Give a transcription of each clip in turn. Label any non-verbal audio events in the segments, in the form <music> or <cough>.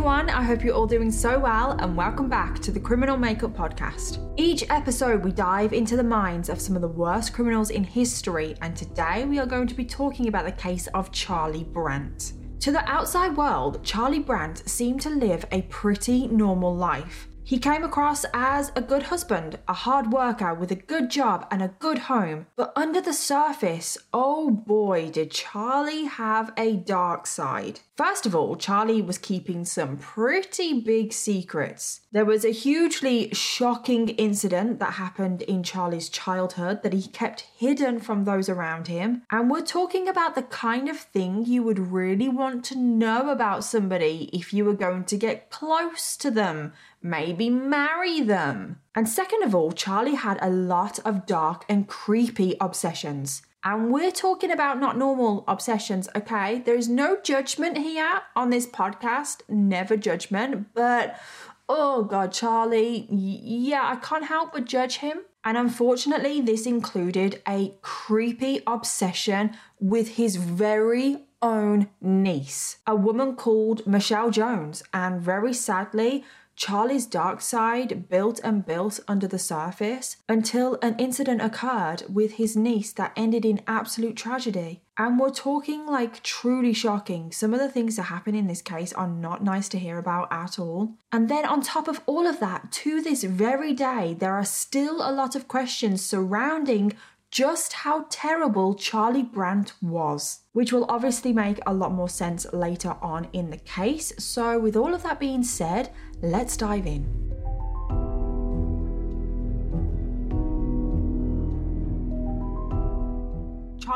everyone, I hope you're all doing so well, and welcome back to the Criminal Makeup Podcast. Each episode, we dive into the minds of some of the worst criminals in history, and today we are going to be talking about the case of Charlie Brandt. To the outside world, Charlie Brandt seemed to live a pretty normal life. He came across as a good husband, a hard worker with a good job and a good home. But under the surface, oh boy, did Charlie have a dark side. First of all, Charlie was keeping some pretty big secrets. There was a hugely shocking incident that happened in Charlie's childhood that he kept hidden from those around him. And we're talking about the kind of thing you would really want to know about somebody if you were going to get close to them maybe marry them. And second of all, Charlie had a lot of dark and creepy obsessions. And we're talking about not normal obsessions, okay? There is no judgment here on this podcast, never judgment, but oh god, Charlie, yeah, I can't help but judge him. And unfortunately, this included a creepy obsession with his very own niece, a woman called Michelle Jones. And very sadly, Charlie's dark side built and built under the surface until an incident occurred with his niece that ended in absolute tragedy. And we're talking like truly shocking. Some of the things that happen in this case are not nice to hear about at all. And then, on top of all of that, to this very day, there are still a lot of questions surrounding just how terrible Charlie Brandt was, which will obviously make a lot more sense later on in the case. So, with all of that being said, let's dive in.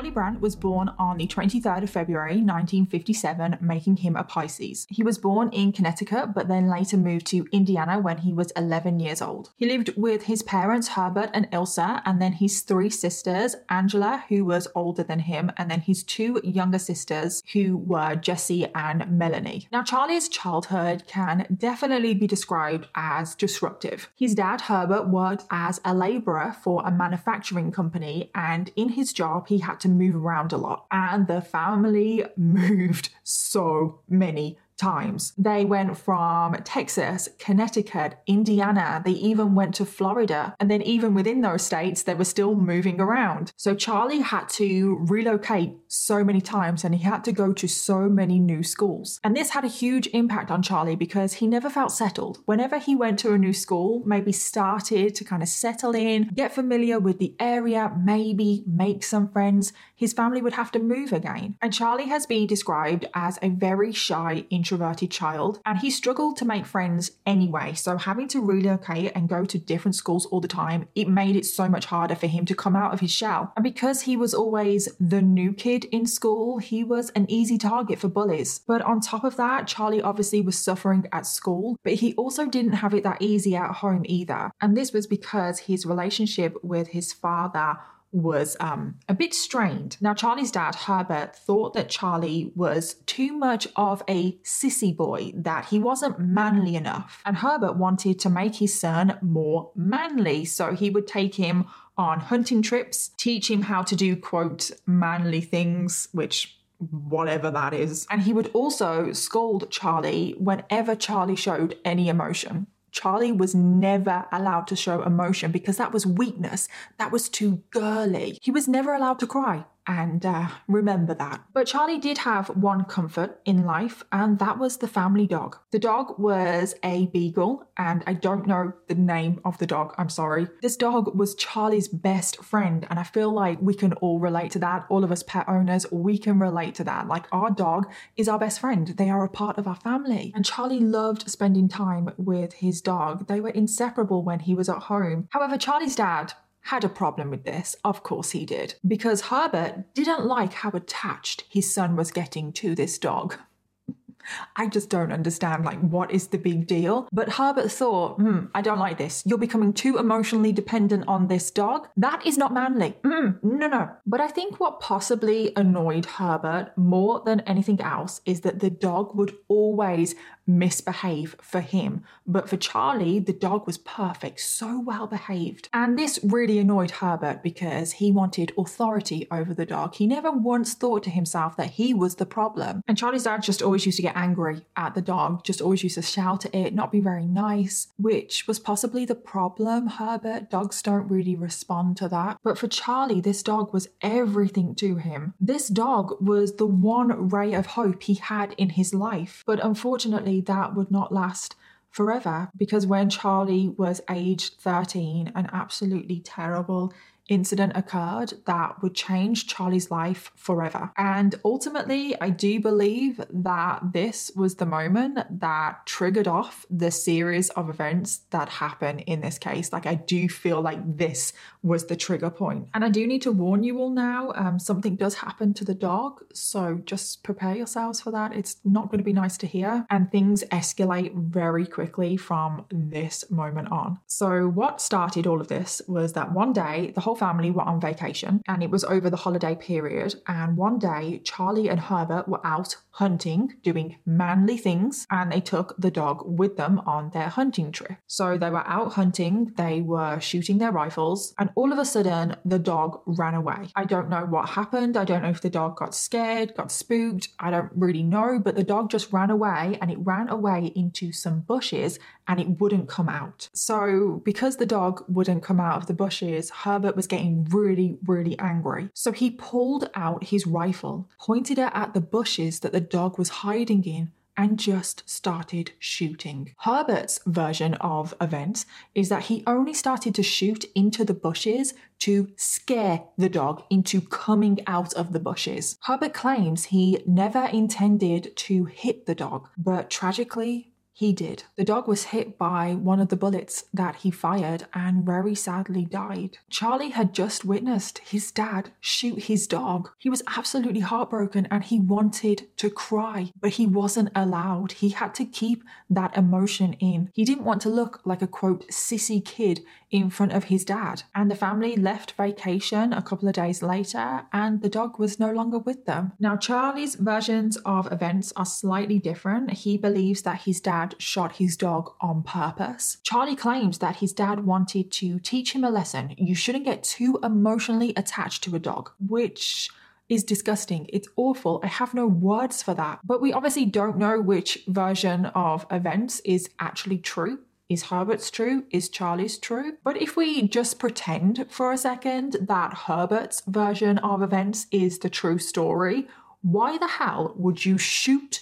Charlie Brandt was born on the 23rd of February 1957, making him a Pisces. He was born in Connecticut, but then later moved to Indiana when he was 11 years old. He lived with his parents, Herbert and Ilsa, and then his three sisters, Angela, who was older than him, and then his two younger sisters, who were Jessie and Melanie. Now, Charlie's childhood can definitely be described as disruptive. His dad, Herbert, worked as a laborer for a manufacturing company, and in his job, he had to move around a lot. And the family <laughs> moved so many times. They went from Texas, Connecticut, Indiana, they even went to Florida. And then, even within those states, they were still moving around. So, Charlie had to relocate so many times and he had to go to so many new schools. And this had a huge impact on Charlie because he never felt settled. Whenever he went to a new school, maybe started to kind of settle in, get familiar with the area, maybe make some friends, his family would have to move again. And Charlie has been described as a very shy, introverted child, and he struggled to make friends anyway. So having to relocate and go to different schools all the time, it made it so much harder for him to come out of his shell. And because he was always the new kid in school, he was an easy target for bullies. But on top of that, Charlie obviously was suffering at school, but he also didn't have it that easy at home either. And this was because his relationship with his father was um, a bit strained. Now, Charlie's dad, Herbert, thought that Charlie was too much of a sissy boy, that he wasn't manly enough. And Herbert wanted to make his son more manly, so he would take him on hunting trips, teach him how to do, quote, manly things, which whatever that is. And he would also scold Charlie whenever Charlie showed any emotion. Charlie was never allowed to show emotion because that was weakness. That was too girly. He was never allowed to cry and uh, remember that. But Charlie did have one comfort in life, and that was the family dog. The dog was a beagle, and I don't know the name of the dog, I'm sorry. This dog was Charlie's best friend, and I feel like we can all relate to that. All of us pet owners, we can relate to that. Like, our dog is our best friend, they are a part of our family. And Charlie loved spending time with his dog, they were inseparable when he was at home. However, Charlie's dad had a problem with this. Of course he did. Because Herbert didn't like how attached his son was getting to this dog. <laughs> I just don't understand, like, what is the big deal? But Herbert thought, hmm, I don't like this. You're becoming too emotionally dependent on this dog. That is not manly. Mm, no, no. But I think what possibly annoyed Herbert more than anything else is that the dog would always misbehave for him. But for Charlie, the dog was perfect, so well behaved. And this really annoyed Herbert because he wanted authority over the dog. He never once thought to himself that he was the problem. And Charlie's dad just always used to get angry at the dog, just always used to shout at it, not be very nice, which was possibly the problem. Herbert, dogs don't really respond to that. But for Charlie, this dog was everything to him. This dog was the one ray of hope he had in his life. But unfortunately, that would not last forever because when Charlie was aged 13, an absolutely terrible incident occurred that would change Charlie's life forever. And ultimately, I do believe that this was the moment that triggered off the series of events that happen in this case. Like, I do feel like this was the trigger point. And I do need to warn you all now um, something does happen to the dog. So just prepare yourselves for that. It's not going to be nice to hear. And things escalate very quickly from this moment on. So, what started all of this was that one day the whole whole family were on vacation and it was over the holiday period. And one day, Charlie and Herbert were out hunting, doing manly things, and they took the dog with them on their hunting trip. So they were out hunting, they were shooting their rifles, and all of a sudden, the dog ran away. I don't know what happened. I don't know if the dog got scared, got spooked. I don't really know, but the dog just ran away and it ran away into some bushes and it wouldn't come out. So, because the dog wouldn't come out of the bushes, Herbert was getting really, really angry. So, he pulled out his rifle, pointed it at the bushes that the dog was hiding in, and just started shooting. Herbert's version of events is that he only started to shoot into the bushes to scare the dog into coming out of the bushes. Herbert claims he never intended to hit the dog, but tragically, he did. The dog was hit by one of the bullets that he fired and very sadly died. Charlie had just witnessed his dad shoot his dog. He was absolutely heartbroken and he wanted to cry, but he wasn't allowed. He had to keep that emotion in. He didn't want to look like a quote sissy kid in front of his dad. And the family left vacation a couple of days later, and the dog was no longer with them. Now, Charlie's versions of events are slightly different. He believes that his dad shot his dog on purpose. Charlie claims that his dad wanted to teach him a lesson. You shouldn't get too emotionally attached to a dog, which is disgusting. It's awful. I have no words for that. But we obviously don't know which version of events is actually true. Is Herbert's true? Is Charlie's true? But if we just pretend for a second that Herbert's version of events is the true story, why the hell would you shoot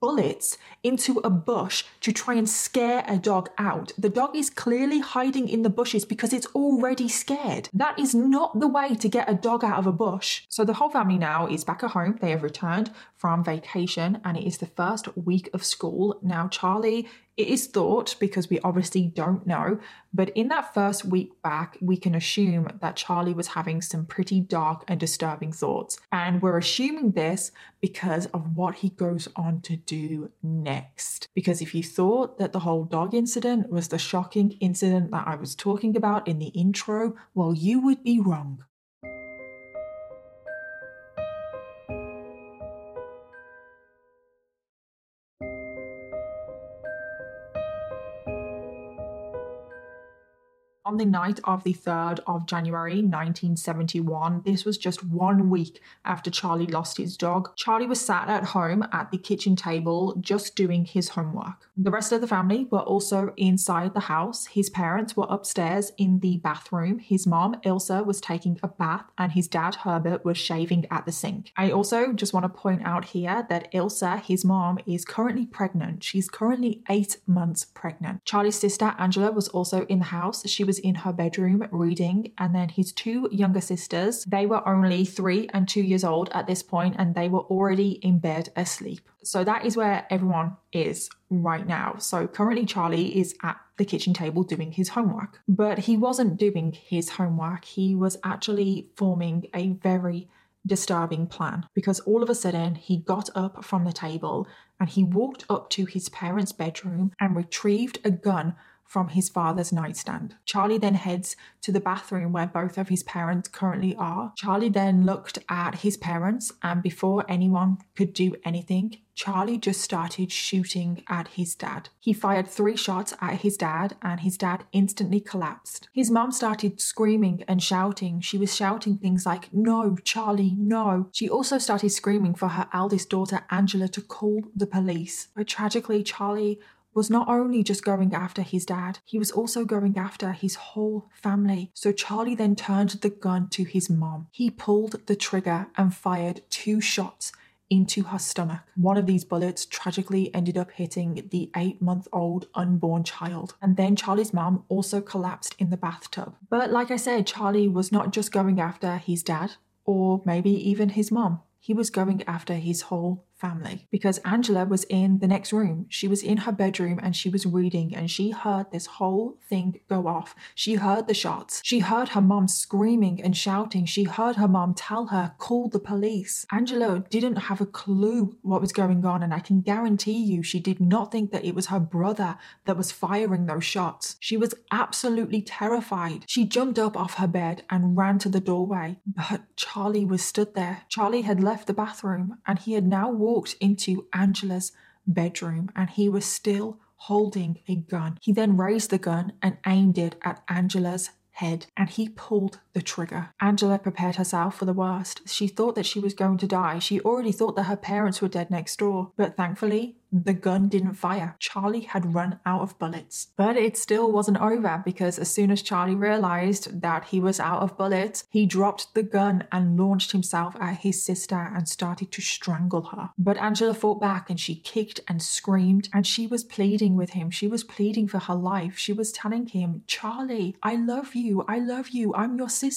bullets into a bush to try and scare a dog out. The dog is clearly hiding in the bushes because it's already scared. That is not the way to get a dog out of a bush. So the whole family now is back at home. They have returned from vacation and it is the first week of school. Now, Charlie it is thought, because we obviously don't know, but in that first week back, we can assume that Charlie was having some pretty dark and disturbing thoughts. And we're assuming this because of what he goes on to do next. Because if you thought that the whole dog incident was the shocking incident that I was talking about in the intro, well, you would be wrong. On the night of the 3rd of January 1971, this was just one week after Charlie lost his dog, Charlie was sat at home at the kitchen table just doing his homework. The rest of the family were also inside the house. His parents were upstairs in the bathroom. His mom, Ilsa, was taking a bath, and his dad, Herbert, was shaving at the sink. I also just want to point out here that Ilsa, his mom, is currently pregnant. She's currently eight months pregnant. Charlie's sister, Angela, was also in the house. She was in her bedroom reading, and then his two younger sisters, they were only three and two years old at this point, and they were already in bed asleep. So that is where everyone is right now. So currently, Charlie is at the kitchen table doing his homework, but he wasn't doing his homework. He was actually forming a very disturbing plan because all of a sudden he got up from the table and he walked up to his parents' bedroom and retrieved a gun from his father's nightstand. Charlie then heads to the bathroom where both of his parents currently are. Charlie then looked at his parents, and before anyone could do anything, Charlie just started shooting at his dad. He fired three shots at his dad, and his dad instantly collapsed. His mom started screaming and shouting. She was shouting things like, No, Charlie, no. She also started screaming for her eldest daughter, Angela, to call the police. But tragically, Charlie was not only just going after his dad, he was also going after his whole family. So Charlie then turned the gun to his mom. He pulled the trigger and fired two shots into her stomach. One of these bullets tragically ended up hitting the eight month old unborn child. And then Charlie's mom also collapsed in the bathtub. But like I said, Charlie was not just going after his dad or maybe even his mom, he was going after his whole family because Angela was in the next room. She was in her bedroom and she was reading and she heard this whole thing go off. She heard the shots. She heard her mom screaming and shouting. She heard her mom tell her, call the police. Angela didn't have a clue what was going on and I can guarantee you she did not think that it was her brother that was firing those shots. She was absolutely terrified. She jumped up off her bed and ran to the doorway, but Charlie was stood there. Charlie had left the bathroom and he had now walked walked into Angela's bedroom and he was still holding a gun. He then raised the gun and aimed it at Angela's head and he pulled the trigger. Angela prepared herself for the worst. She thought that she was going to die. She already thought that her parents were dead next door, but thankfully, the gun didn't fire. Charlie had run out of bullets. But it still wasn't over because as soon as Charlie realized that he was out of bullets, he dropped the gun and launched himself at his sister and started to strangle her. But Angela fought back and she kicked and screamed and she was pleading with him. She was pleading for her life. She was telling him, Charlie, I love you. I love you. I'm your sister.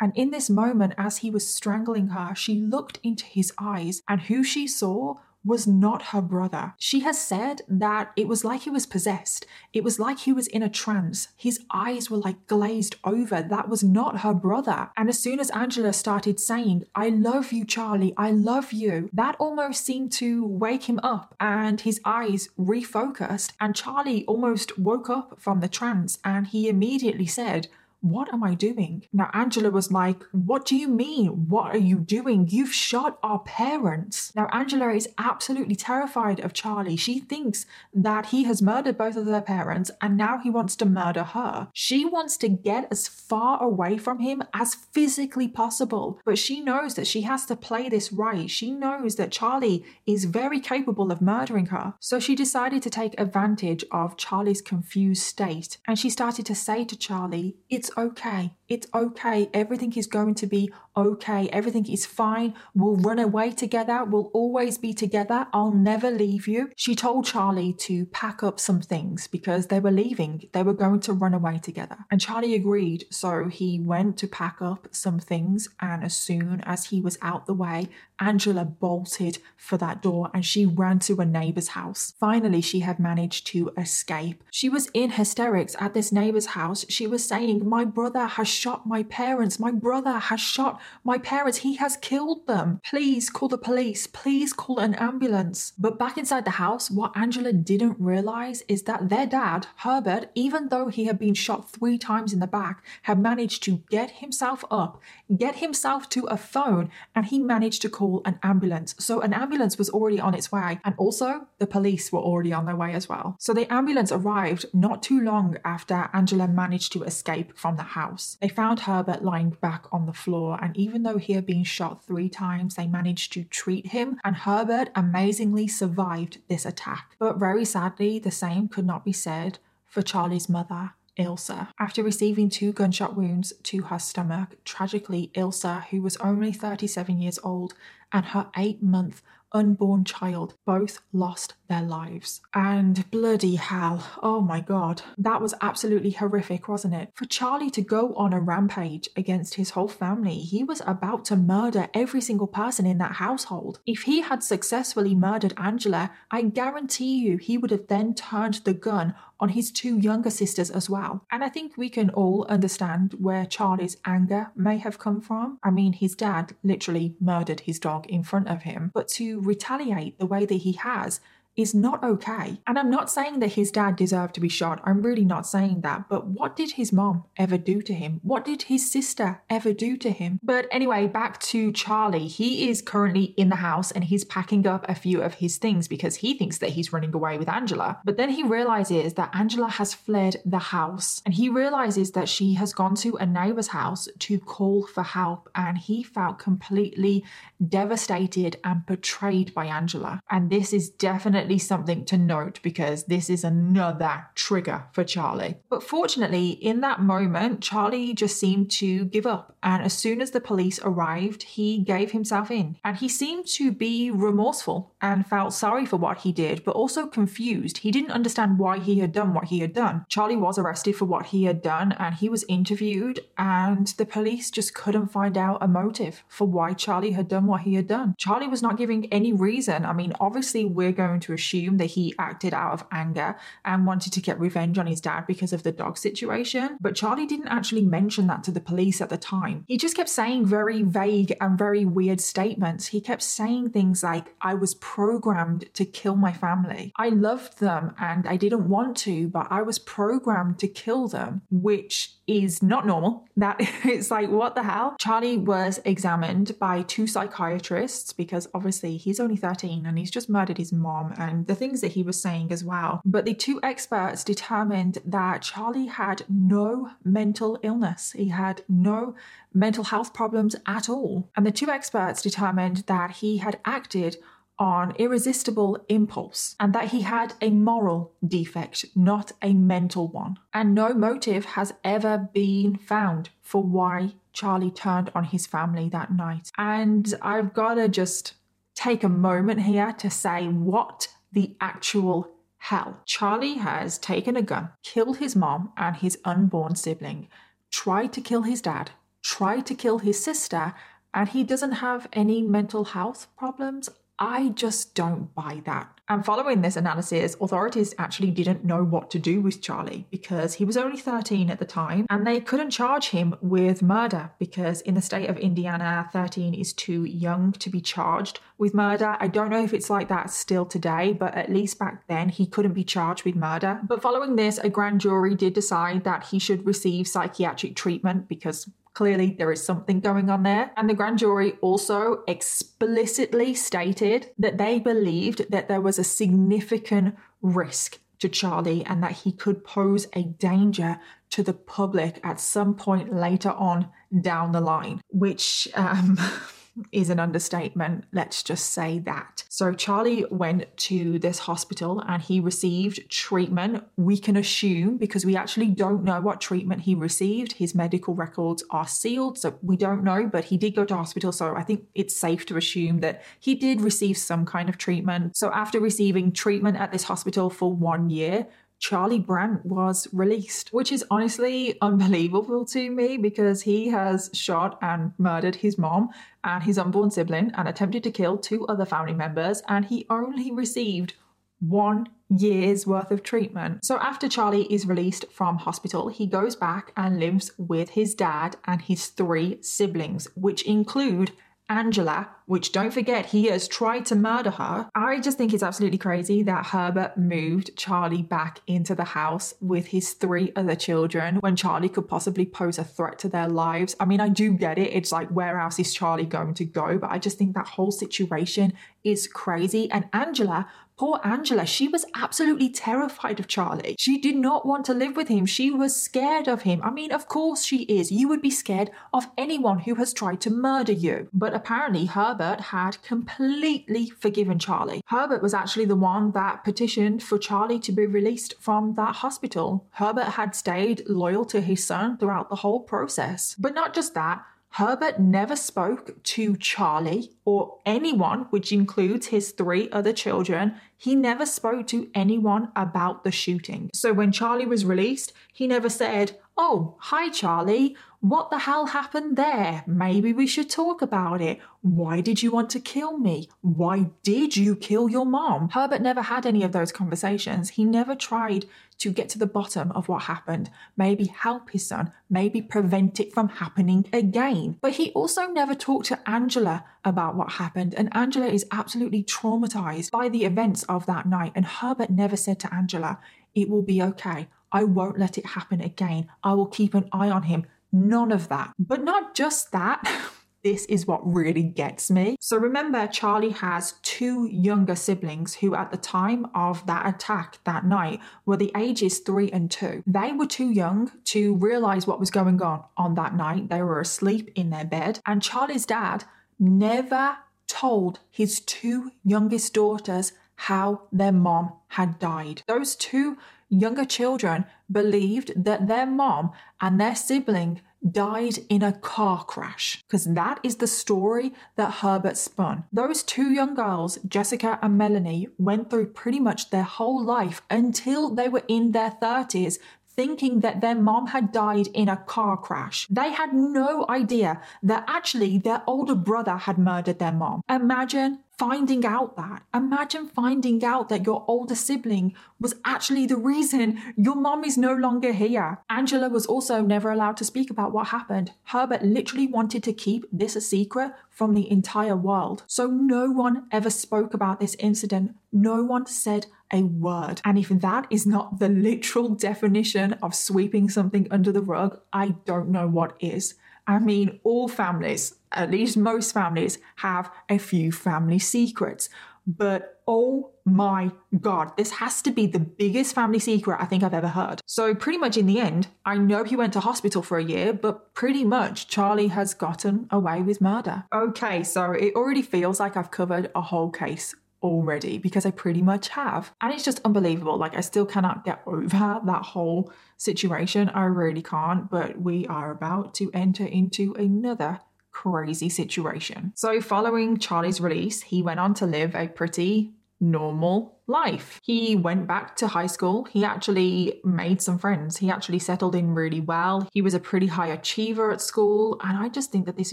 And in this moment, as he was strangling her, she looked into his eyes and who she saw was not her brother. She has said that it was like he was possessed. It was like he was in a trance. His eyes were like glazed over. That was not her brother. And as soon as Angela started saying, I love you, Charlie, I love you, that almost seemed to wake him up and his eyes refocused. And Charlie almost woke up from the trance and he immediately said, what am I doing? Now, Angela was like, What do you mean? What are you doing? You've shot our parents. Now, Angela is absolutely terrified of Charlie. She thinks that he has murdered both of their parents and now he wants to murder her. She wants to get as far away from him as physically possible, but she knows that she has to play this right. She knows that Charlie is very capable of murdering her. So she decided to take advantage of Charlie's confused state and she started to say to Charlie, It's it's okay. It's okay. Everything is going to be okay. Everything is fine. We'll run away together. We'll always be together. I'll never leave you. She told Charlie to pack up some things because they were leaving. They were going to run away together. And Charlie agreed. So he went to pack up some things. And as soon as he was out the way, Angela bolted for that door and she ran to a neighbor's house. Finally, she had managed to escape. She was in hysterics at this neighbor's house. She was saying, My brother has shot my parents. My brother has shot my parents. He has killed them. Please call the police. Please call an ambulance. But back inside the house, what Angela didn't realize is that their dad, Herbert, even though he had been shot three times in the back, had managed to get himself up, get himself to a phone, and he managed to call an ambulance. So an ambulance was already on its way, and also the police were already on their way as well. So the ambulance arrived not too long after Angela managed to escape from the house. They found Herbert lying back on the floor, and even though he had been shot three times, they managed to treat him, and Herbert amazingly survived this attack. But very sadly, the same could not be said for Charlie's mother Ilsa. After receiving two gunshot wounds to her stomach, tragically, Ilsa, who was only 37 years old, and her eight month unborn child both lost their lives. And bloody hell, oh my god, that was absolutely horrific, wasn't it? For Charlie to go on a rampage against his whole family, he was about to murder every single person in that household. If he had successfully murdered Angela, I guarantee you he would have then turned the gun on his two younger sisters as well. And I think we can all understand where Charlie's anger may have come from. I mean, his dad literally murdered his dog in front of him, but to retaliate the way that he has is not okay. And I'm not saying that his dad deserved to be shot. I'm really not saying that. But what did his mom ever do to him? What did his sister ever do to him? But anyway, back to Charlie. He is currently in the house and he's packing up a few of his things because he thinks that he's running away with Angela. But then he realizes that Angela has fled the house and he realizes that she has gone to a neighbor's house to call for help and he felt completely devastated and betrayed by Angela. And this is definitely something to note because this is another trigger for Charlie. But fortunately, in that moment, Charlie just seemed to give up. And as soon as the police arrived, he gave himself in. And he seemed to be remorseful and felt sorry for what he did, but also confused. He didn't understand why he had done what he had done. Charlie was arrested for what he had done and he was interviewed, and the police just couldn't find out a motive for why Charlie had done what he had done. Charlie was not giving any reason. I mean, obviously, we're going to assume that he acted out of anger and wanted to get revenge on his dad because of the dog situation, but Charlie didn't actually mention that to the police at the time. He just kept saying very vague and very weird statements. He kept saying things like, I was programmed to kill my family. I loved them and I didn't want to, but I was programmed to kill them, which is not normal. That <laughs> it's like, what the hell? Charlie was examined by two psychiatrists because obviously he's only 13 and he's just murdered his mom and the things that he was saying as well. But the two experts determined that Charlie had no mental illness. He had no mental health problems at all. And the two experts determined that he had acted on irresistible impulse and that he had a moral defect, not a mental one. And no motive has ever been found for why Charlie turned on his family that night. And I've got to just take a moment here to say what the actual hell. Charlie has taken a gun, killed his mom and his unborn sibling, tried to kill his dad, tried to kill his sister, and he doesn't have any mental health problems. I just don't buy that. And following this analysis, authorities actually didn't know what to do with Charlie because he was only 13 at the time and they couldn't charge him with murder because in the state of Indiana, 13 is too young to be charged with murder. I don't know if it's like that still today, but at least back then he couldn't be charged with murder. But following this, a grand jury did decide that he should receive psychiatric treatment because Clearly, there is something going on there. And the grand jury also explicitly stated that they believed that there was a significant risk to Charlie and that he could pose a danger to the public at some point later on down the line, which um, <laughs> is an understatement. Let's just say that. So Charlie went to this hospital and he received treatment. We can assume because we actually don't know what treatment he received. His medical records are sealed, so we don't know, but he did go to hospital. So I think it's safe to assume that he did receive some kind of treatment. So after receiving treatment at this hospital for one year, Charlie Brandt was released, which is honestly unbelievable to me because he has shot and murdered his mom and his unborn sibling and attempted to kill two other family members, and he only received one year's worth of treatment. So after Charlie is released from hospital, he goes back and lives with his dad and his three siblings, which include Angela, which don't forget he has tried to murder her. I just think it's absolutely crazy that Herbert moved Charlie back into the house with his three other children when Charlie could possibly pose a threat to their lives. I mean, I do get it. It's like, where else is Charlie going to go? But I just think that whole situation is crazy. And Angela Poor Angela, she was absolutely terrified of Charlie. She did not want to live with him. She was scared of him. I mean, of course she is. You would be scared of anyone who has tried to murder you. But apparently, Herbert had completely forgiven Charlie. Herbert was actually the one that petitioned for Charlie to be released from that hospital. Herbert had stayed loyal to his son throughout the whole process. But not just that, Herbert never spoke to Charlie or anyone, which includes his three other children. He never spoke to anyone about the shooting. So when Charlie was released, he never said, Oh, hi, Charlie. What the hell happened there? Maybe we should talk about it. Why did you want to kill me? Why did you kill your mom? Herbert never had any of those conversations. He never tried to get to the bottom of what happened, maybe help his son, maybe prevent it from happening again. But he also never talked to Angela about what happened, and Angela is absolutely traumatized by the events of that night. And Herbert never said to Angela, It will be okay. I won't let it happen again. I will keep an eye on him. None of that. But not just that. <laughs> this is what really gets me. So remember, Charlie has two younger siblings who, at the time of that attack that night, were the ages three and two. They were too young to realize what was going on on that night. They were asleep in their bed, and Charlie's dad never told his two youngest daughters how their mom had died. Those two younger children believed that their mom and their sibling died in a car crash because that is the story that Herbert spun. Those two young girls, Jessica and Melanie, went through pretty much their whole life until they were in their 30s thinking that their mom had died in a car crash. They had no idea that actually their older brother had murdered their mom. Imagine finding out that. Imagine finding out that your older sibling was actually the reason your mom is no longer here. Angela was also never allowed to speak about what happened. Herbert literally wanted to keep this a secret from the entire world. So no one ever spoke about this incident. No one said a word. And if that is not the literal definition of sweeping something under the rug, I don't know what is. I mean, all families, at least most families, have a few family secrets. But oh my God, this has to be the biggest family secret I think I've ever heard. So, pretty much in the end, I know he went to hospital for a year, but pretty much Charlie has gotten away with murder. Okay, so it already feels like I've covered a whole case already because I pretty much have. And it's just unbelievable. Like, I still cannot get over <laughs> that whole situation. I really can't, but we are about to enter into another crazy situation. So, following Charlie's release, he went on to live a pretty normal life. He went back to high school. He actually made some friends. He actually settled in really well. He was a pretty high achiever at school. And I just think that this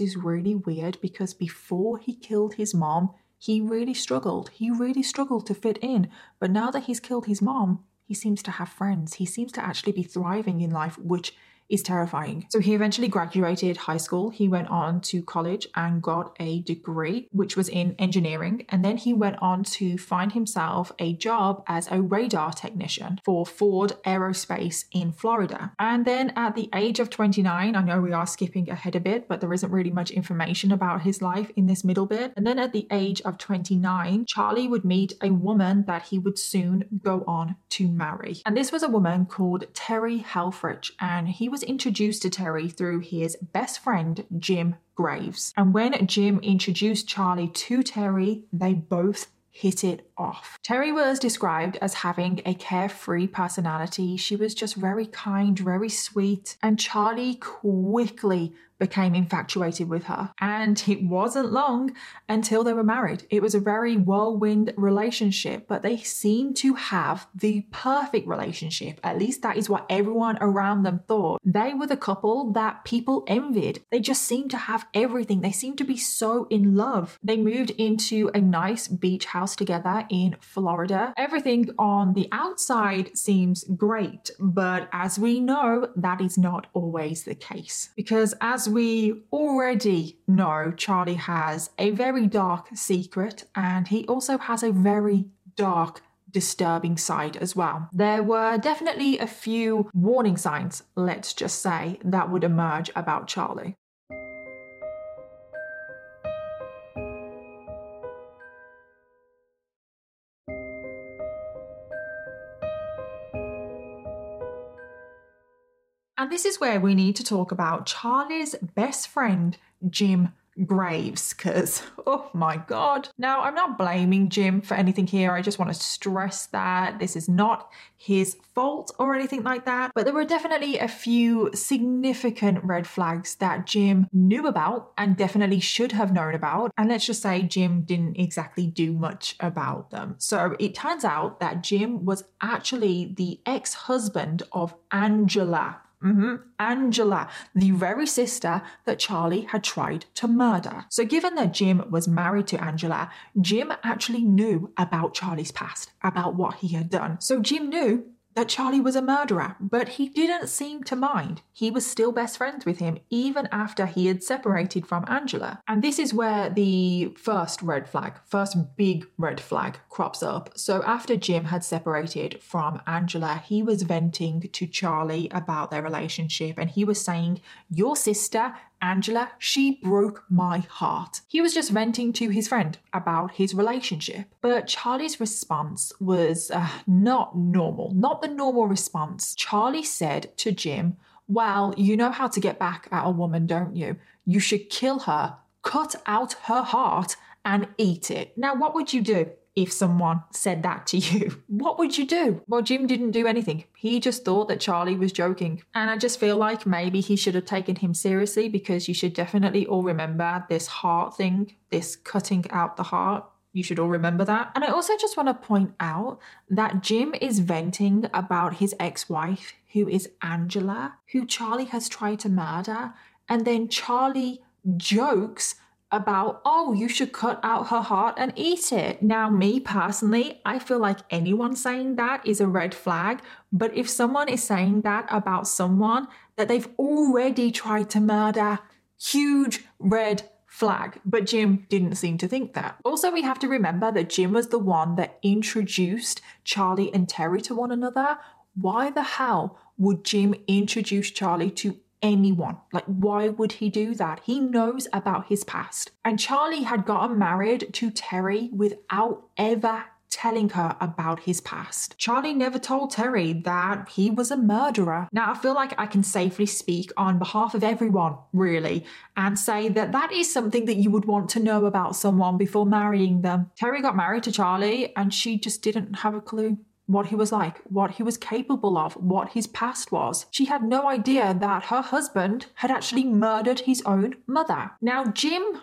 is really weird because before he killed his mom, he really struggled. He really struggled to fit in. But now that he's killed his mom, he seems to have friends. He seems to actually be thriving in life, which is terrifying. So he eventually graduated high school. He went on to college and got a degree, which was in engineering. And then he went on to find himself a job as a radar technician for Ford Aerospace in Florida. And then at the age of 29, I know we are skipping ahead a bit, but there isn't really much information about his life in this middle bit. And then at the age of 29, Charlie would meet a woman that he would soon go on to marry. And this was a woman called Terry Helfrich, and he was was introduced to Terry through his best friend, Jim Graves. And when Jim introduced Charlie to Terry, they both hit it off. Terry was described as having a carefree personality. She was just very kind, very sweet, and Charlie quickly became infatuated with her. And it wasn't long until they were married. It was a very whirlwind relationship, but they seemed to have the perfect relationship. At least that is what everyone around them thought. They were the couple that people envied. They just seemed to have everything. They seemed to be so in love. They moved into a nice beach house together in Florida. Everything on the outside seems great, but as we know, that is not always the case. Because as we already know, Charlie has a very dark secret and he also has a very dark disturbing side as well. There were definitely a few warning signs, let's just say, that would emerge about Charlie. And this is where we need to talk about Charlie's best friend, Jim Graves, because, oh my God. Now, I'm not blaming Jim for anything here. I just want to stress that this is not his fault or anything like that. But there were definitely a few significant red flags that Jim knew about and definitely should have known about. And let's just say Jim didn't exactly do much about them. So it turns out that Jim was actually the ex husband of Angela hmm Angela, the very sister that Charlie had tried to murder. So, given that Jim was married to Angela, Jim actually knew about Charlie's past, about what he had done. So, Jim knew that Charlie was a murderer, but he didn't seem to mind. He was still best friends with him even after he had separated from Angela. And this is where the first red flag, first big red flag crops up. So after Jim had separated from Angela, he was venting to Charlie about their relationship and he was saying, Your sister Angela, she broke my heart. He was just venting to his friend about his relationship. But Charlie's response was uh, not normal, not the normal response. Charlie said to Jim, Well, you know how to get back at a woman, don't you? You should kill her, cut out her heart, and eat it. Now, what would you do? If someone said that to you, <laughs> what would you do? Well, Jim didn't do anything. He just thought that Charlie was joking. And I just feel like maybe he should have taken him seriously because you should definitely all remember this heart thing, this cutting out the heart. You should all remember that. And I also just want to point out that Jim is venting about his ex wife, who is Angela, who Charlie has tried to murder. And then Charlie jokes about, oh, you should cut out her heart and eat it. Now, me personally, I feel like anyone saying that is a red flag. But if someone is saying that about someone that they've already tried to murder, huge red flag. But Jim didn't seem to think that. Also, we have to remember that Jim was the one that introduced Charlie and Terry to one another. Why the hell would Jim introduce Charlie to anyone. Like, why would he do that? He knows about his past. And Charlie had gotten married to Terry without ever telling her about his past. Charlie never told Terry that he was a murderer. Now, I feel like I can safely speak on behalf of everyone, really, and say that that is something that you would want to know about someone before marrying them. Terry got married to Charlie and she just didn't have a clue what he was like, what he was capable of, what his past was. She had no idea that her husband had actually murdered his own mother. Now, Jim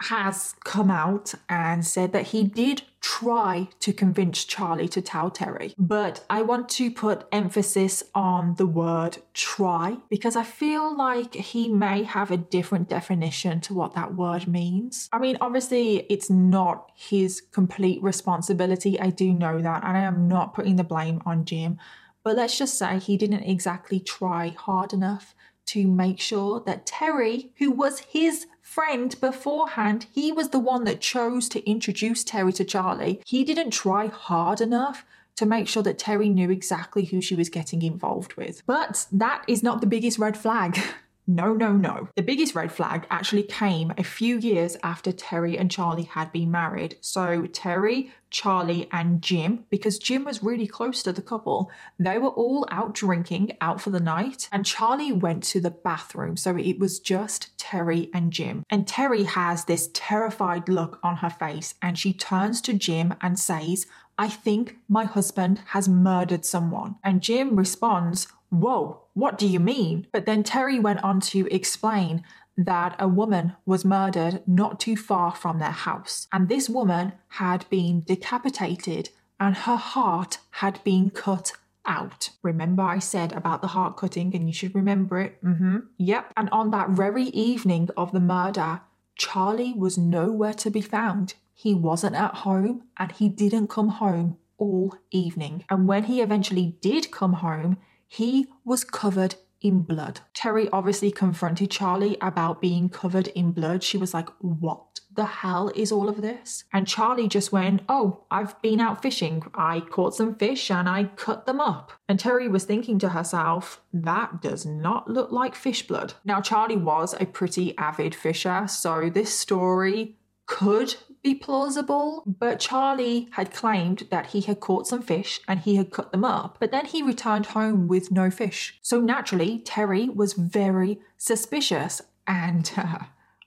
has come out and said that he did try to convince Charlie to tell Terry. But I want to put emphasis on the word try because I feel like he may have a different definition to what that word means. I mean, obviously, it's not his complete responsibility. I do know that. And I am not putting the blame on Jim. But let's just say he didn't exactly try hard enough to make sure that Terry, who was his friend beforehand, he was the one that chose to introduce Terry to Charlie. He didn't try hard enough to make sure that Terry knew exactly who she was getting involved with. But that is not the biggest red flag. <laughs> No, no, no. The biggest red flag actually came a few years after Terry and Charlie had been married. So, Terry, Charlie, and Jim, because Jim was really close to the couple, they were all out drinking out for the night, and Charlie went to the bathroom. So, it was just Terry and Jim. And Terry has this terrified look on her face, and she turns to Jim and says, I think my husband has murdered someone. And Jim responds, Whoa, what do you mean? But then Terry went on to explain that a woman was murdered not too far from their house. And this woman had been decapitated and her heart had been cut out. Remember, I said about the heart cutting, and you should remember it. Mm-hmm. Yep. And on that very evening of the murder, Charlie was nowhere to be found. He wasn't at home and he didn't come home all evening. And when he eventually did come home, he was covered in blood. Terry obviously confronted Charlie about being covered in blood. She was like, What the hell is all of this? And Charlie just went, Oh, I've been out fishing. I caught some fish and I cut them up. And Terry was thinking to herself, That does not look like fish blood. Now, Charlie was a pretty avid fisher, so this story could be plausible, but Charlie had claimed that he had caught some fish and he had cut them up, but then he returned home with no fish. So naturally, Terry was very suspicious and. <laughs> Uh,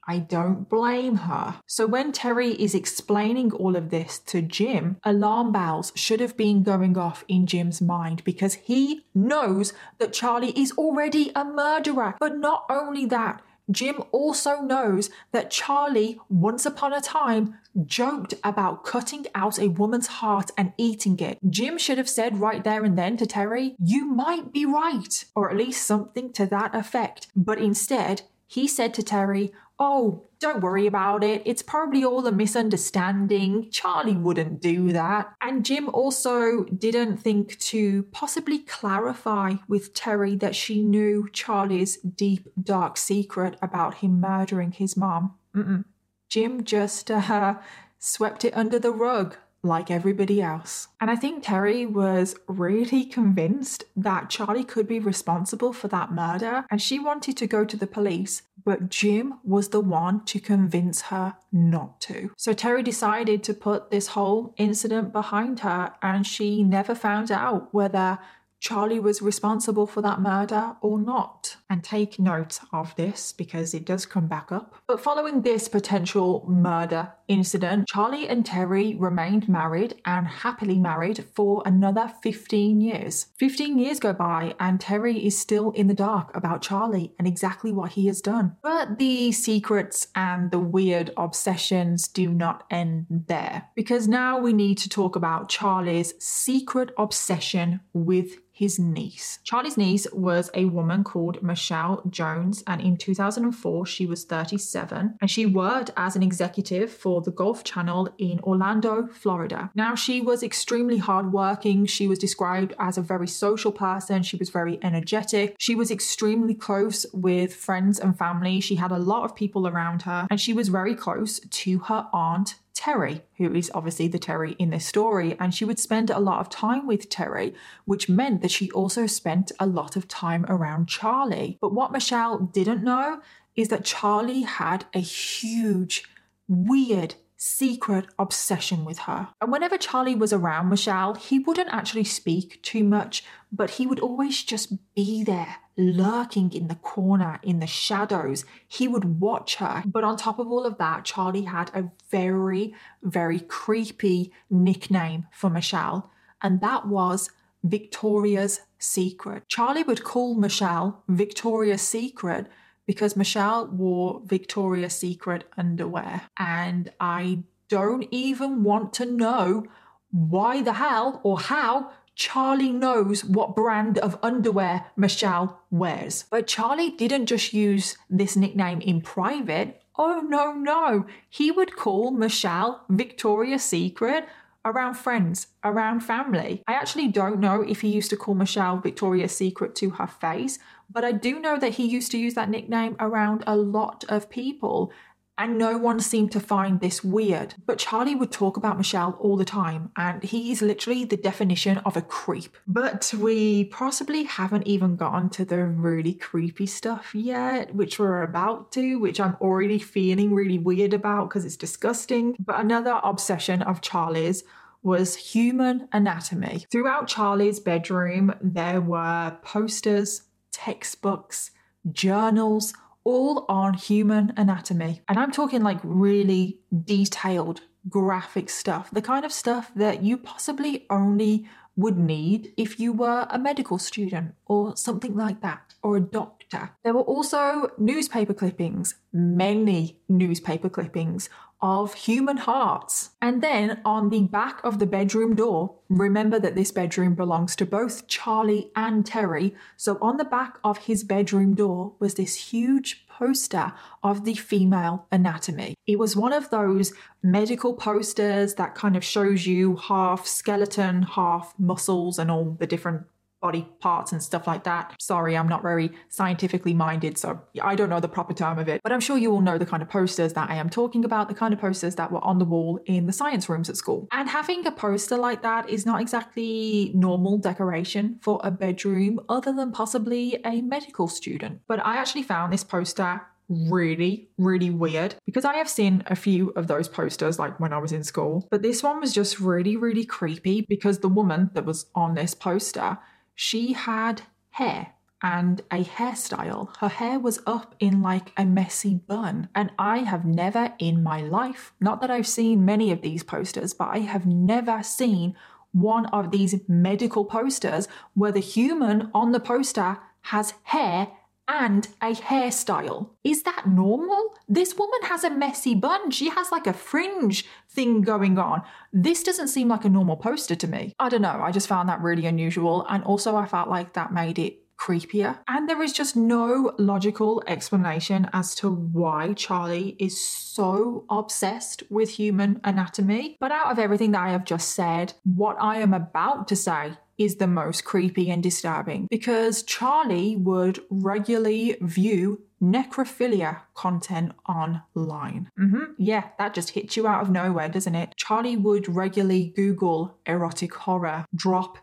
I don't blame her. So, when Terry is explaining all of this to Jim, alarm bells should have been going off in Jim's mind because he knows that Charlie is already a murderer. But not only that, Jim also knows that Charlie, once upon a time, joked about cutting out a woman's heart and eating it. Jim should have said right there and then to Terry, You might be right, or at least something to that effect. But instead, he said to Terry, Oh, don't worry about it. It's probably all a misunderstanding. Charlie wouldn't do that. And Jim also didn't think to possibly clarify with Terry that she knew Charlie's deep, dark secret about him murdering his mom. Mm-mm. Jim just uh, <laughs> swept it under the rug like everybody else. And I think Terry was really convinced that Charlie could be responsible for that murder, and she wanted to go to the police, but Jim was the one to convince her not to. So Terry decided to put this whole incident behind her, and she never found out whether Charlie was responsible for that murder or not. And take note of this because it does come back up. But following this potential murder incident, Charlie and Terry remained married and happily married for another 15 years. 15 years go by and Terry is still in the dark about Charlie and exactly what he has done. But the secrets and the weird obsessions do not end there because now we need to talk about Charlie's secret obsession with his niece. Charlie's niece was a woman called Michelle Jones, and in 2004, she was 37, and she worked as an executive for the Golf Channel in Orlando, Florida. Now, she was extremely hardworking. She was described as a very social person. She was very energetic. She was extremely close with friends and family. She had a lot of people around her, and she was very close to her aunt Terry, who is obviously the Terry in this story, and she would spend a lot of time with Terry, which meant that she also spent a lot of time around Charlie. But what Michelle didn't know is that Charlie had a huge, weird, secret obsession with her. And whenever Charlie was around Michelle, he wouldn't actually speak too much, but he would always just be there lurking in the corner, in the shadows. He would watch her. But on top of all of that, Charlie had a very, very creepy nickname for Michelle, and that was Victoria's Secret. Charlie would call Michelle Victoria's Secret because Michelle wore Victoria's Secret underwear. And I don't even want to know why the hell or how Charlie knows what brand of underwear Michelle wears. But Charlie didn't just use this nickname in private. Oh, no, no. He would call Michelle Victoria's Secret around friends, around family. I actually don't know if he used to call Michelle Victoria's Secret to her face, but I do know that he used to use that nickname around a lot of people and no one seemed to find this weird. But Charlie would talk about Michelle all the time, and he is literally the definition of a creep. But we possibly haven't even gotten to the really creepy stuff yet, which we're about to, which I'm already feeling really weird about because it's disgusting. But another obsession of Charlie's was human anatomy. Throughout Charlie's bedroom, there were posters, textbooks, journals, all on human anatomy. And I'm talking like really detailed, graphic stuff, the kind of stuff that you possibly only would need if you were a medical student or something like that, or a doctor. There were also newspaper clippings, many newspaper clippings of human hearts. And then on the back of the bedroom door, remember that this bedroom belongs to both Charlie and Terry. So on the back of his bedroom door was this huge poster of the female anatomy. It was one of those medical posters that kind of shows you half skeleton, half muscles, and all the different body parts and stuff like that. Sorry, I'm not very scientifically minded, so I don't know the proper term of it, but I'm sure you all know the kind of posters that I am talking about, the kind of posters that were on the wall in the science rooms at school. And having a poster like that is not exactly normal decoration for a bedroom, other than possibly a medical student. But I actually found this poster really, really weird because I have seen a few of those posters like when I was in school, but this one was just really, really creepy because the woman that was on this poster she had hair and a hairstyle. Her hair was up in like a messy bun. And I have never in my life, not that I've seen many of these posters, but I have never seen one of these medical posters where the human on the poster has hair and a hairstyle. Is that normal? This woman has a messy bun. She has like a fringe thing going on. This doesn't seem like a normal poster to me. I don't know. I just found that really unusual. And also, I felt like that made it creepier. And there is just no logical explanation as to why Charlie is so obsessed with human anatomy. But out of everything that I have just said, what I am about to say is the most creepy and disturbing because Charlie would regularly view necrophilia content online. Mm-hmm. Yeah, that just hits you out of nowhere, doesn't it? Charlie would regularly Google erotic horror, drop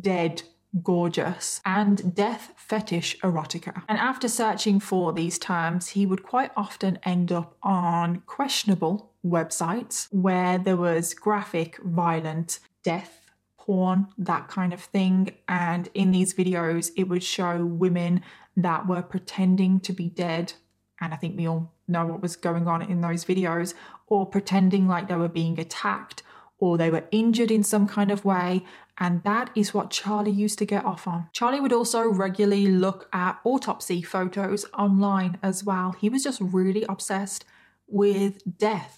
dead gorgeous, and death fetish erotica. And after searching for these terms, he would quite often end up on questionable websites where there was graphic, violent death porn, that kind of thing. And in these videos, it would show women that were pretending to be dead. And I think we all know what was going on in those videos, or pretending like they were being attacked or they were injured in some kind of way. And that is what Charlie used to get off on. Charlie would also regularly look at autopsy photos online as well. He was just really obsessed with death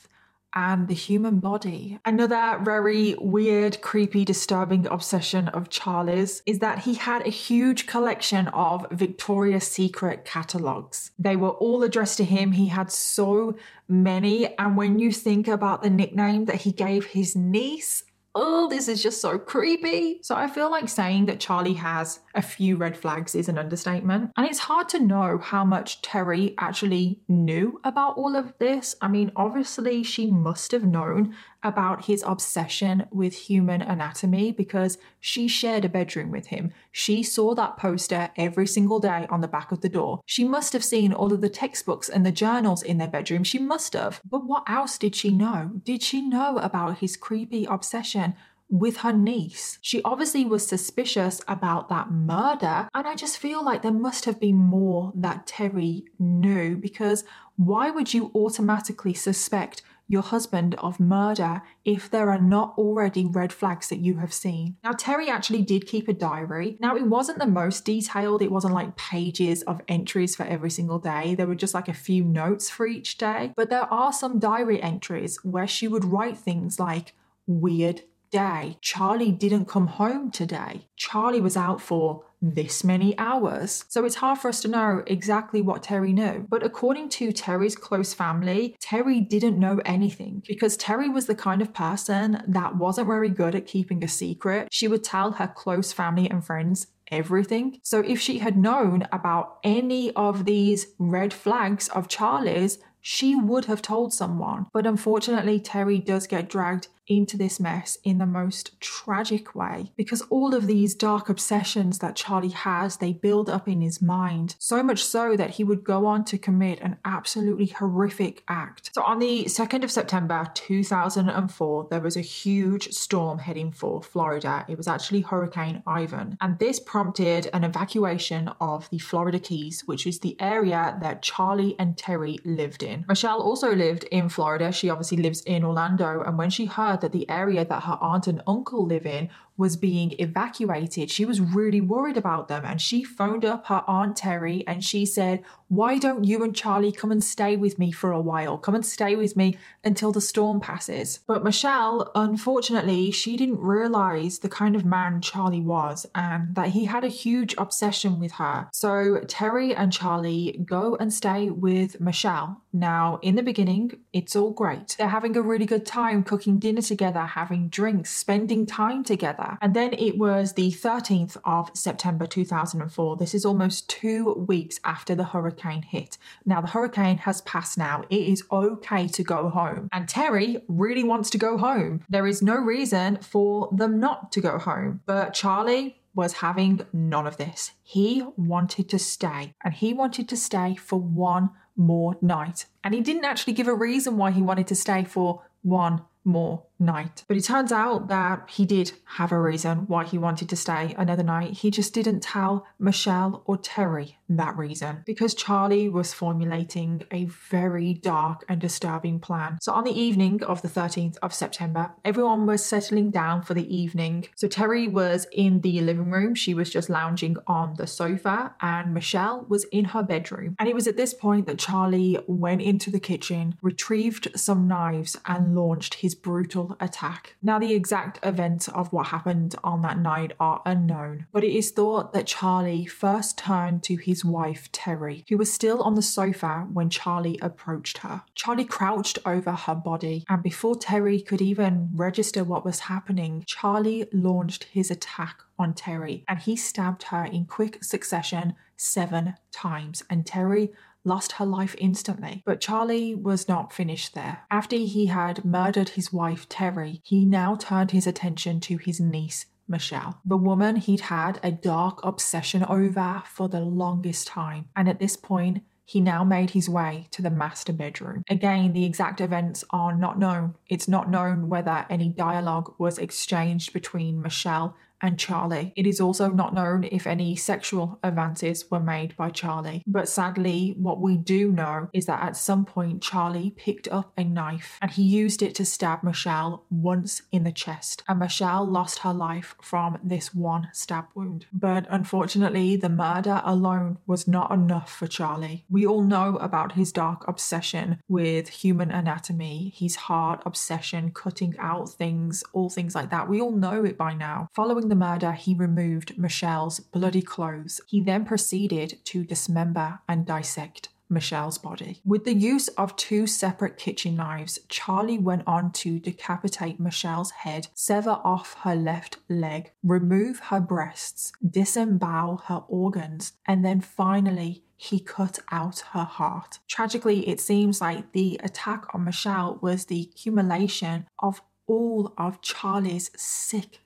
and the human body. Another very weird, creepy, disturbing obsession of Charlie's is that he had a huge collection of Victoria's Secret catalogs. They were all addressed to him. He had so many. And when you think about the nickname that he gave his niece, oh, this is just so creepy. So I feel like saying that Charlie has a few red flags is an understatement. And it's hard to know how much Terry actually knew about all of this. I mean, obviously, she must have known about his obsession with human anatomy because she shared a bedroom with him. She saw that poster every single day on the back of the door. She must have seen all of the textbooks and the journals in their bedroom. She must have. But what else did she know? Did she know about his creepy obsession with her niece. She obviously was suspicious about that murder, and I just feel like there must have been more that Terry knew because why would you automatically suspect your husband of murder if there are not already red flags that you have seen. Now, Terry actually did keep a diary. Now, it wasn't the most detailed, it wasn't like pages of entries for every single day. There were just like a few notes for each day. But there are some diary entries where she would write things like weird day. Charlie didn't come home today. Charlie was out for this many hours. So it's hard for us to know exactly what Terry knew. But according to Terry's close family, Terry didn't know anything because Terry was the kind of person that wasn't very good at keeping a secret. She would tell her close family and friends everything. So if she had known about any of these red flags of Charlie's, she would have told someone. But unfortunately, Terry does get dragged into this mess in the most tragic way because all of these dark obsessions that Charlie has, they build up in his mind. So much so that he would go on to commit an absolutely horrific act. So on the 2nd of September 2004, there was a huge storm heading for Florida. It was actually Hurricane Ivan. And this prompted an evacuation of the Florida Keys, which is the area that Charlie and Terry lived in. Michelle also lived in Florida. She obviously lives in Orlando. And when she heard that the area that her aunt and uncle live in was being evacuated, she was really worried about them. And she phoned up her Aunt Terry and she said, Why don't you and Charlie come and stay with me for a while? Come and stay with me until the storm passes. But Michelle, unfortunately, she didn't realize the kind of man Charlie was and that he had a huge obsession with her. So Terry and Charlie go and stay with Michelle. Now, in the beginning, it's all great. They're having a really good time cooking dinner together, having drinks, spending time together. And then it was the 13th of September 2004. This is almost two weeks after the hurricane hit. Now, the hurricane has passed now. It is okay to go home. And Terry really wants to go home. There is no reason for them not to go home. But Charlie, was having none of this. He wanted to stay, and he wanted to stay for one more night. And he didn't actually give a reason why he wanted to stay for one more night. But it turns out that he did have a reason why he wanted to stay another night. He just didn't tell Michelle or Terry that reason because Charlie was formulating a very dark and disturbing plan. So on the evening of the 13th of September, everyone was settling down for the evening. So Terry was in the living room. She was just lounging on the sofa and Michelle was in her bedroom. And it was at this point that Charlie went into the kitchen, retrieved some knives and launched his brutal attack. Now the exact events of what happened on that night are unknown, but it is thought that Charlie first turned to his wife Terry, who was still on the sofa when Charlie approached her. Charlie crouched over her body, and before Terry could even register what was happening, Charlie launched his attack on Terry and he stabbed her in quick succession seven times. And Terry lost her life instantly. But Charlie was not finished there. After he had murdered his wife, Terry, he now turned his attention to his niece, Michelle, the woman he'd had a dark obsession over for the longest time. And at this point, he now made his way to the master bedroom. Again, the exact events are not known. It's not known whether any dialogue was exchanged between Michelle and Charlie. It is also not known if any sexual advances were made by Charlie. But sadly, what we do know is that at some point, Charlie picked up a knife and he used it to stab Michelle once in the chest. And Michelle lost her life from this one stab wound. But unfortunately, the murder alone was not enough for Charlie. We all know about his dark obsession with human anatomy, his hard obsession cutting out things, all things like that. We all know it by now. Following the murder, he removed Michelle's bloody clothes. He then proceeded to dismember and dissect Michelle's body. With the use of two separate kitchen knives, Charlie went on to decapitate Michelle's head, sever off her left leg, remove her breasts, disembowel her organs, and then finally he cut out her heart. Tragically, it seems like the attack on Michelle was the accumulation of all of Charlie's sick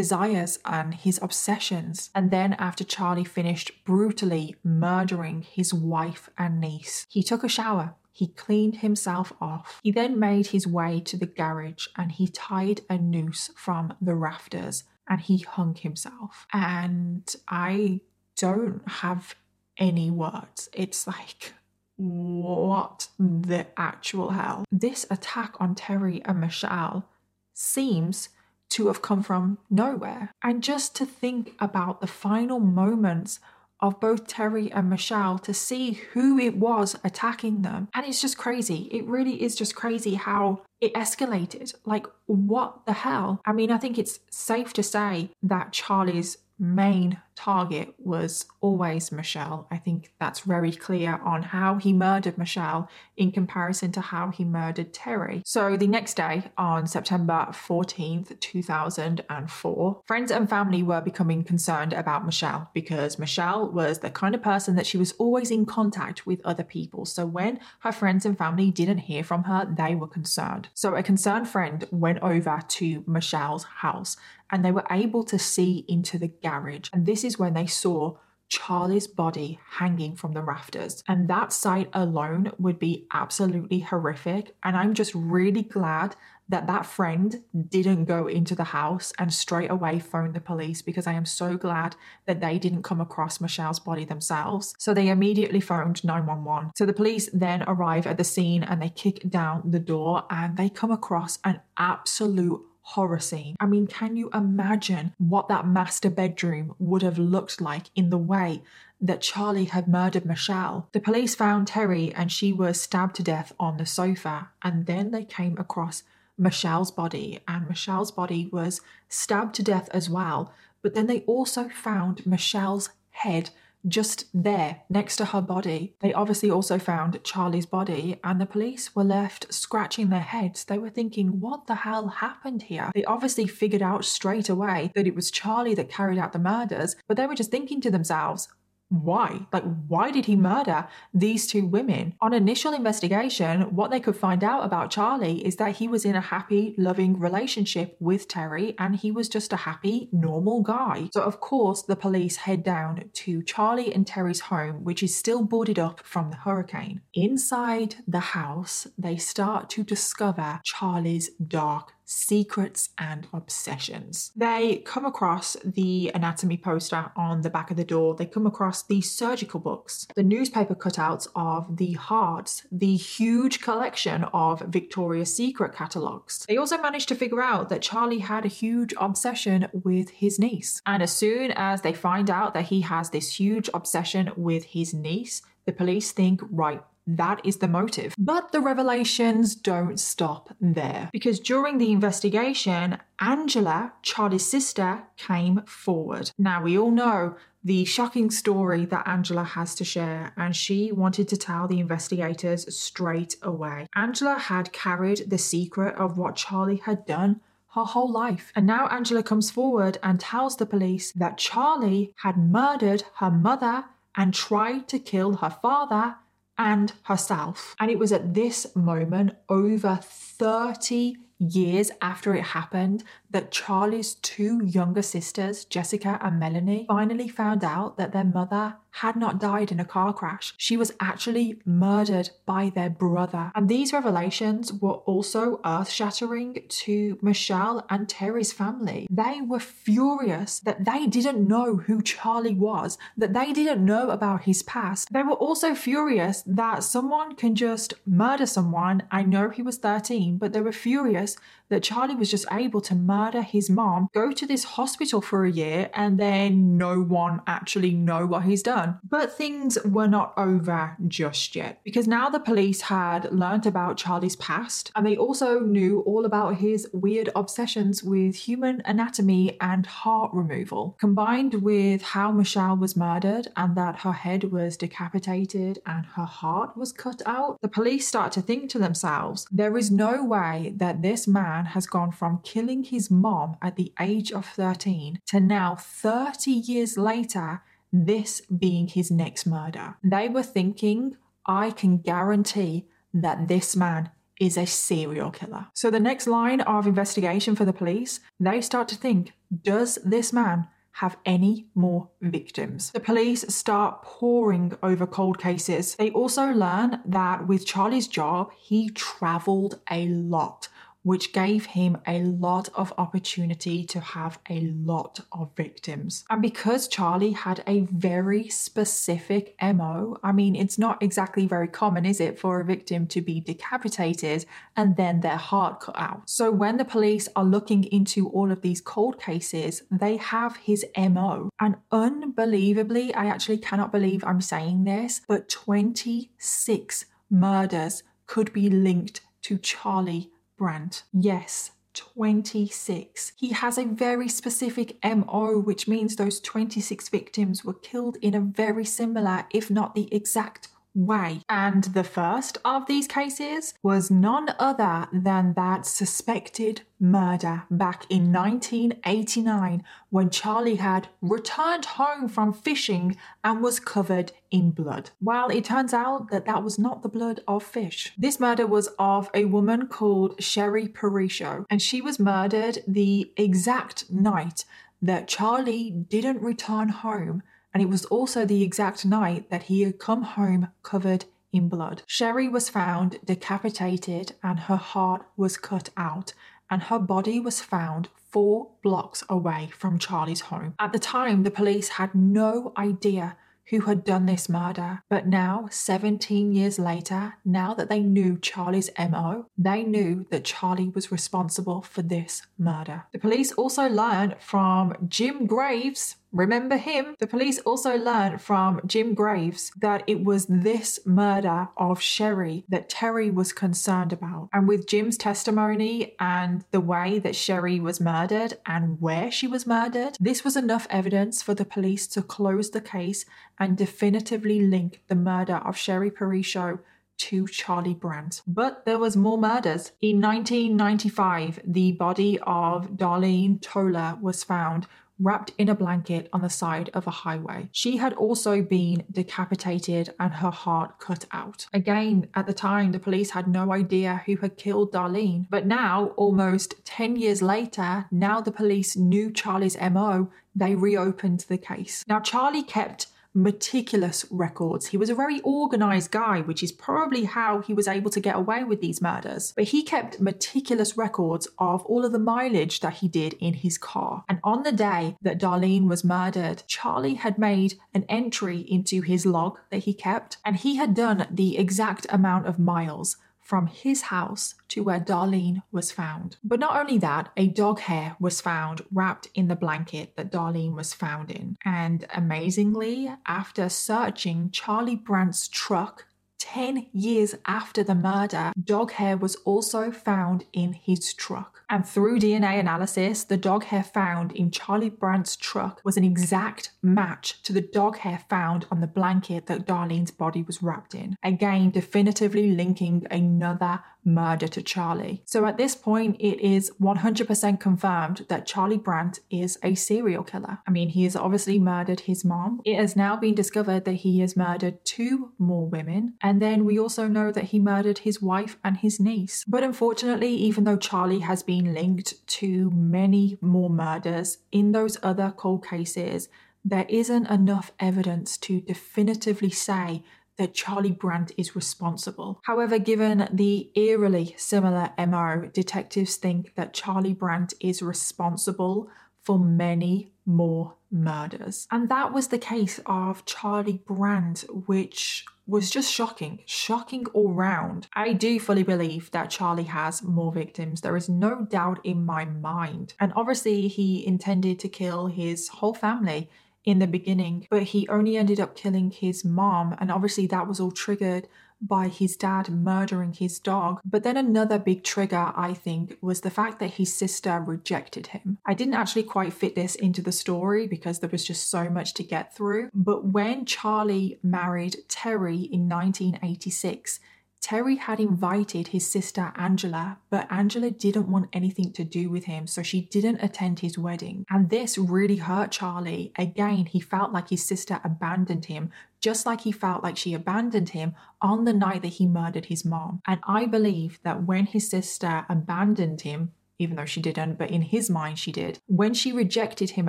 desires and his obsessions. And then, after Charlie finished brutally murdering his wife and niece, he took a shower. He cleaned himself off. He then made his way to the garage and he tied a noose from the rafters and he hung himself. And I don't have any words. It's like, what the actual hell? This attack on Terry and Michelle seems to have come from nowhere. And just to think about the final moments of both Terry and Michelle to see who it was attacking them. And it's just crazy. It really is just crazy how it escalated. Like, what the hell? I mean, I think it's safe to say that Charlie's main target was always Michelle. I think that's very clear on how he murdered Michelle in comparison to how he murdered Terry. So the next day, on September 14th, 2004, friends and family were becoming concerned about Michelle because Michelle was the kind of person that she was always in contact with other people. So when her friends and family didn't hear from her, they were concerned. So a concerned friend went over to Michelle's house and they were able to see into the garage. And this is when they saw Charlie's body hanging from the rafters. And that sight alone would be absolutely horrific. And I'm just really glad that that friend didn't go into the house and straight away phone the police because I am so glad that they didn't come across Michelle's body themselves. So they immediately phoned 911. So the police then arrive at the scene and they kick down the door and they come across an absolute horror scene. I mean, can you imagine what that master bedroom would have looked like in the way that Charlie had murdered Michelle? The police found Terry and she was stabbed to death on the sofa, and then they came across Michelle's body, and Michelle's body was stabbed to death as well. But then they also found Michelle's head just there next to her body. They obviously also found Charlie's body, and the police were left scratching their heads. They were thinking, what the hell happened here? They obviously figured out straight away that it was Charlie that carried out the murders, but they were just thinking to themselves, why? Like, why did he murder these two women? On initial investigation, what they could find out about Charlie is that he was in a happy, loving relationship with Terry and he was just a happy, normal guy. So, of course, the police head down to Charlie and Terry's home, which is still boarded up from the hurricane. Inside the house, they start to discover Charlie's dark secrets and obsessions. They come across the anatomy poster on the back of the door, they come across the surgical books, the newspaper cutouts of the hearts, the huge collection of Victoria's Secret catalogues. They also managed to figure out that Charlie had a huge obsession with his niece. And as soon as they find out that he has this huge obsession with his niece, the police think, right, that is the motive. But the revelations don't stop there. Because during the investigation, Angela, Charlie's sister, came forward. Now, we all know the shocking story that Angela has to share, and she wanted to tell the investigators straight away. Angela had carried the secret of what Charlie had done her whole life. And now Angela comes forward and tells the police that Charlie had murdered her mother and tried to kill her father and herself. And it was at this moment, over 30 years after it happened, that Charlie's two younger sisters, Jessica and Melanie, finally found out that their mother had not died in a car crash. She was actually murdered by their brother. And these revelations were also earth shattering to Michelle and Terry's family. They were furious that they didn't know who Charlie was, that they didn't know about his past. They were also furious that someone can just murder someone. I know he was 13, but they were furious that Charlie was just able to murder his mom, go to this hospital for a year, and then no one actually know what he's done. But things were not over just yet because now the police had learnt about Charlie's past and they also knew all about his weird obsessions with human anatomy and heart removal. Combined with how Michelle was murdered and that her head was decapitated and her heart was cut out, the police start to think to themselves there is no way that this man man has gone from killing his mom at the age of 13 to now 30 years later, this being his next murder. They were thinking, I can guarantee that this man is a serial killer. So the next line of investigation for the police, they start to think, does this man have any more victims. The police start poring over cold cases. They also learn that with Charlie's job, he traveled a lot which gave him a lot of opportunity to have a lot of victims. And because Charlie had a very specific MO, I mean, it's not exactly very common, is it, for a victim to be decapitated and then their heart cut out? So when the police are looking into all of these cold cases, they have his MO. And unbelievably, I actually cannot believe I'm saying this, but 26 murders could be linked to Charlie Brandt. Yes, 26. He has a very specific MO, which means those 26 victims were killed in a very similar, if not the exact way. And the first of these cases was none other than that suspected murder back in 1989 when Charlie had returned home from fishing and was covered in blood. Well, it turns out that that was not the blood of fish. This murder was of a woman called Sherry Perisho, and she was murdered the exact night that Charlie didn't return home and it was also the exact night that he had come home covered in blood. Sherry was found decapitated and her heart was cut out, and her body was found four blocks away from Charlie's home. At the time, the police had no idea who had done this murder. But now, 17 years later, now that they knew Charlie's MO, they knew that Charlie was responsible for this murder. The police also learned from Jim Graves, Remember him? The police also learned from Jim Graves that it was this murder of Sherry that Terry was concerned about. And with Jim's testimony and the way that Sherry was murdered and where she was murdered, this was enough evidence for the police to close the case and definitively link the murder of Sherry Perisho to Charlie Brandt. But there was more murders. In 1995, the body of Darlene Toler was found wrapped in a blanket on the side of a highway. She had also been decapitated and her heart cut out. Again, at the time, the police had no idea who had killed Darlene. But now, almost 10 years later, now the police knew Charlie's MO, they reopened the case. Now, Charlie kept meticulous records. He was a very organized guy, which is probably how he was able to get away with these murders. But he kept meticulous records of all of the mileage that he did in his car. And on the day that Darlene was murdered, Charlie had made an entry into his log that he kept, and he had done the exact amount of miles from his house to where Darlene was found. But not only that, a dog hair was found wrapped in the blanket that Darlene was found in. And amazingly, after searching Charlie Brandt's truck 10 years after the murder, dog hair was also found in his truck. And through DNA analysis, the dog hair found in Charlie Brandt's truck was an exact match to the dog hair found on the blanket that Darlene's body was wrapped in. Again, definitively linking another murder to Charlie. So at this point, it is 100% confirmed that Charlie Brandt is a serial killer. I mean, he has obviously murdered his mom. It has now been discovered that he has murdered two more women. And then we also know that he murdered his wife and his niece. But unfortunately, even though Charlie has been linked to many more murders in those other cold cases, there isn't enough evidence to definitively say that Charlie Brandt is responsible. However, given the eerily similar MO, detectives think that Charlie Brandt is responsible for many more murders. And that was the case of Charlie Brandt, which was just shocking, shocking all round. I do fully believe that Charlie has more victims. There is no doubt in my mind. And obviously, he intended to kill his whole family in the beginning, but he only ended up killing his mom, and obviously that was all triggered by his dad murdering his dog. But then another big trigger, I think, was the fact that his sister rejected him. I didn't actually quite fit this into the story because there was just so much to get through. But when Charlie married Terry in 1986, Terry had invited his sister Angela, but Angela didn't want anything to do with him, so she didn't attend his wedding. And this really hurt Charlie. Again, he felt like his sister abandoned him, just like he felt like she abandoned him on the night that he murdered his mom. And I believe that when his sister abandoned him, even though she didn't, but in his mind she did. When she rejected him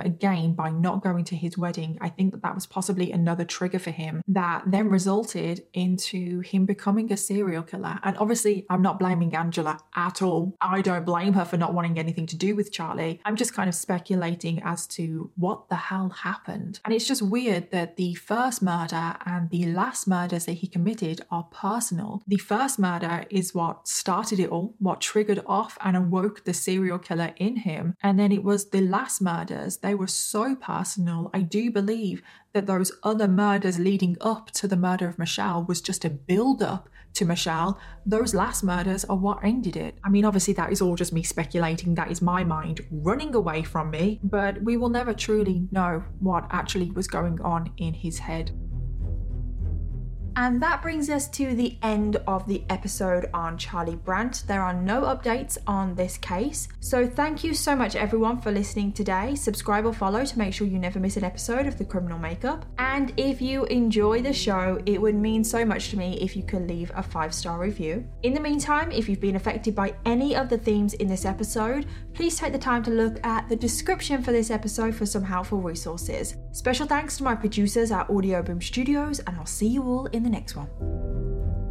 again by not going to his wedding, I think that that was possibly another trigger for him that then resulted into him becoming a serial killer. And obviously, I'm not blaming Angela at all. I don't blame her for not wanting anything to do with Charlie. I'm just kind of speculating as to what the hell happened. And it's just weird that the first murder and the last murders that he committed are personal. The first murder is what started it all, what triggered off and awoke the serial killer in him. And then it was the last murders, they were so personal. I do believe that those other murders leading up to the murder of Michelle was just a build up to Michelle. Those last murders are what ended it. I mean, obviously, that is all just me speculating. That is my mind running away from me, but we will never truly know what actually was going on in his head. And that brings us to the end of the episode on Charlie Brandt. There are no updates on this case. So thank you so much, everyone, for listening today. Subscribe or follow to make sure you never miss an episode of The Criminal Makeup. And if you enjoy the show, it would mean so much to me if you could leave a five star review. In the meantime, if you've been affected by any of the themes in this episode, please take the time to look at the description for this episode for some helpful resources. Special thanks to my producers at Audioboom Studios, and I'll see you all in the next one.